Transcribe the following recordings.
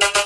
Don't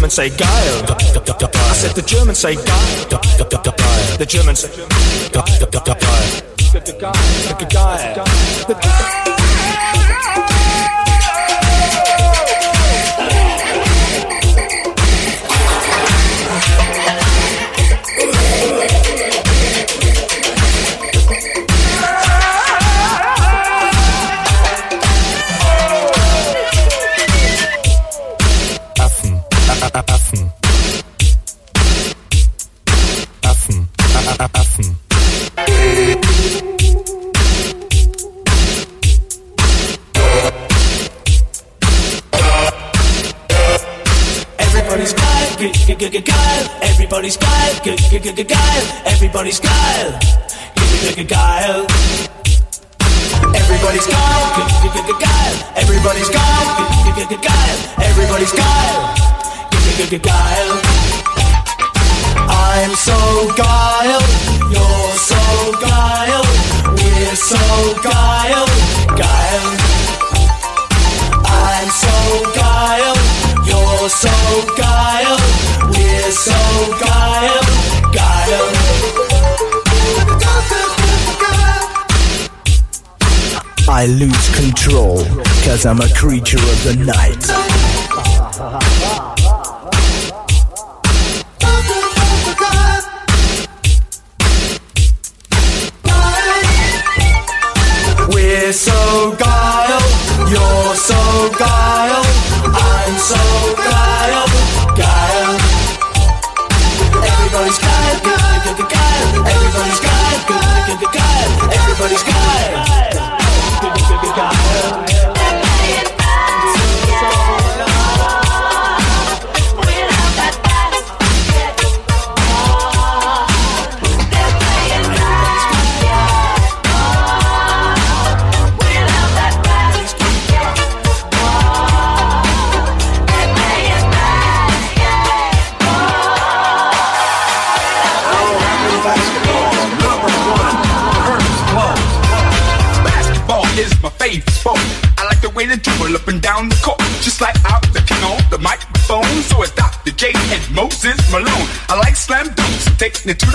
Germans say Geil. I said the Germans say Geil. The Germans. say Geil. The Geil. The Geil. The Geil. Guile. Everybody's Guile. Guile. Everybody's Guile. Guile. Everybody's Guile. Guile. Everybody's Guile. Guile. I'm so Guile. I lose control, cause I'm a creature of the night. The two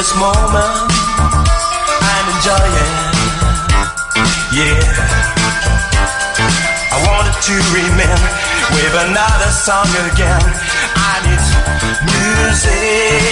this moment I'm enjoying. Yeah. I wanted to remember with another song again. I need music.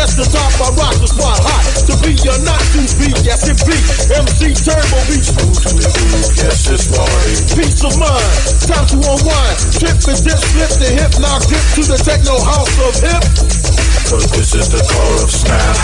Yes, the top I rock the spot hot. To be or not to be, yes it be. MC Turbo B. Yes, it's party. Peace of mind, time to unwind. Trip and dip, flip the hip, now dip to the techno house of hip. Cause this is the core of snap.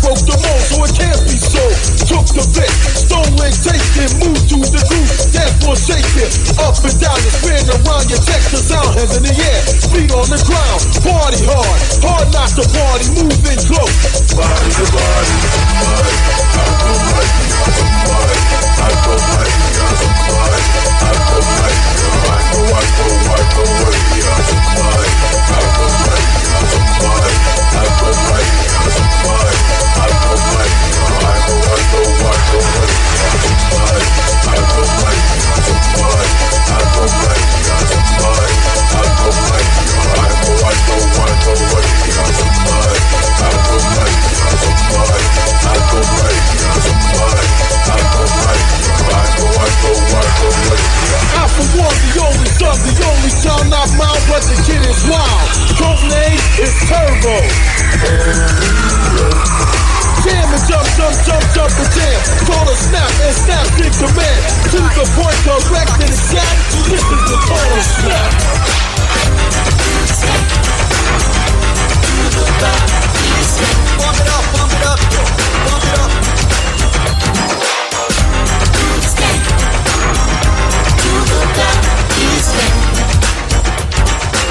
Broke the mold, so it can't be so. Took the bit, stolen, taken, moved to the groove, Up and down, you spin around, you check the sound, hands in the air, feet on the ground. Party hard, hard not to party, moving close. Body to body. I go. I. I I I I. I like, Wild. Code name is Turbo. Jam and jump, jump, jump, jump and jam. Total snap and snap in command. To the point, correct and exact. This is the total snap. Pump it up, pump it up, pump it up.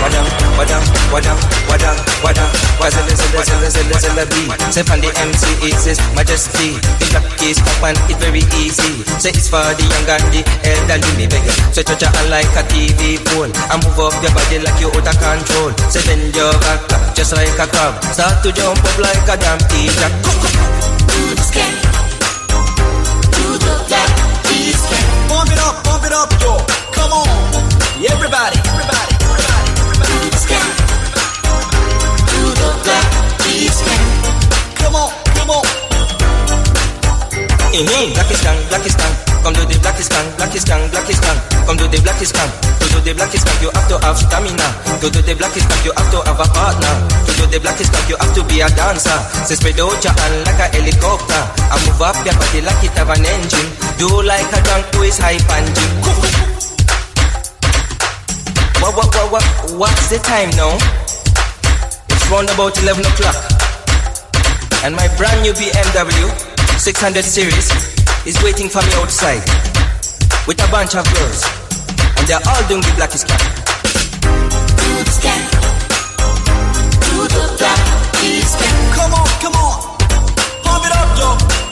Wadam, wadam, wadam, wadam, wadam, wazilla, zilla, zilla, zilla, zilla, B. Say from the MC, His Majesty. The black keys up and it very easy. Say it's for the young and the elderly, me beg you. Say your hand like a TV pole. And move up your body like you out of control. Say bend your back just like a crab. Start to jump up like a damn T-Jack. Pump it up, pump it up, yo. Come on. Everybody, Come the do the you have to have stamina. Do the you have to have a partner. Do the you have to be a dancer. Spread out your hand like a helicopter. And move up your body like it have an engine. Do like a drunk who is high panting. What, what, what, what, what's the time now? Round about 11 o'clock. And my brand new BMW 600 series is waiting for me outside with a bunch of girls. And they're all doing the blackest cat. Come on, come on. Pump it up, yo.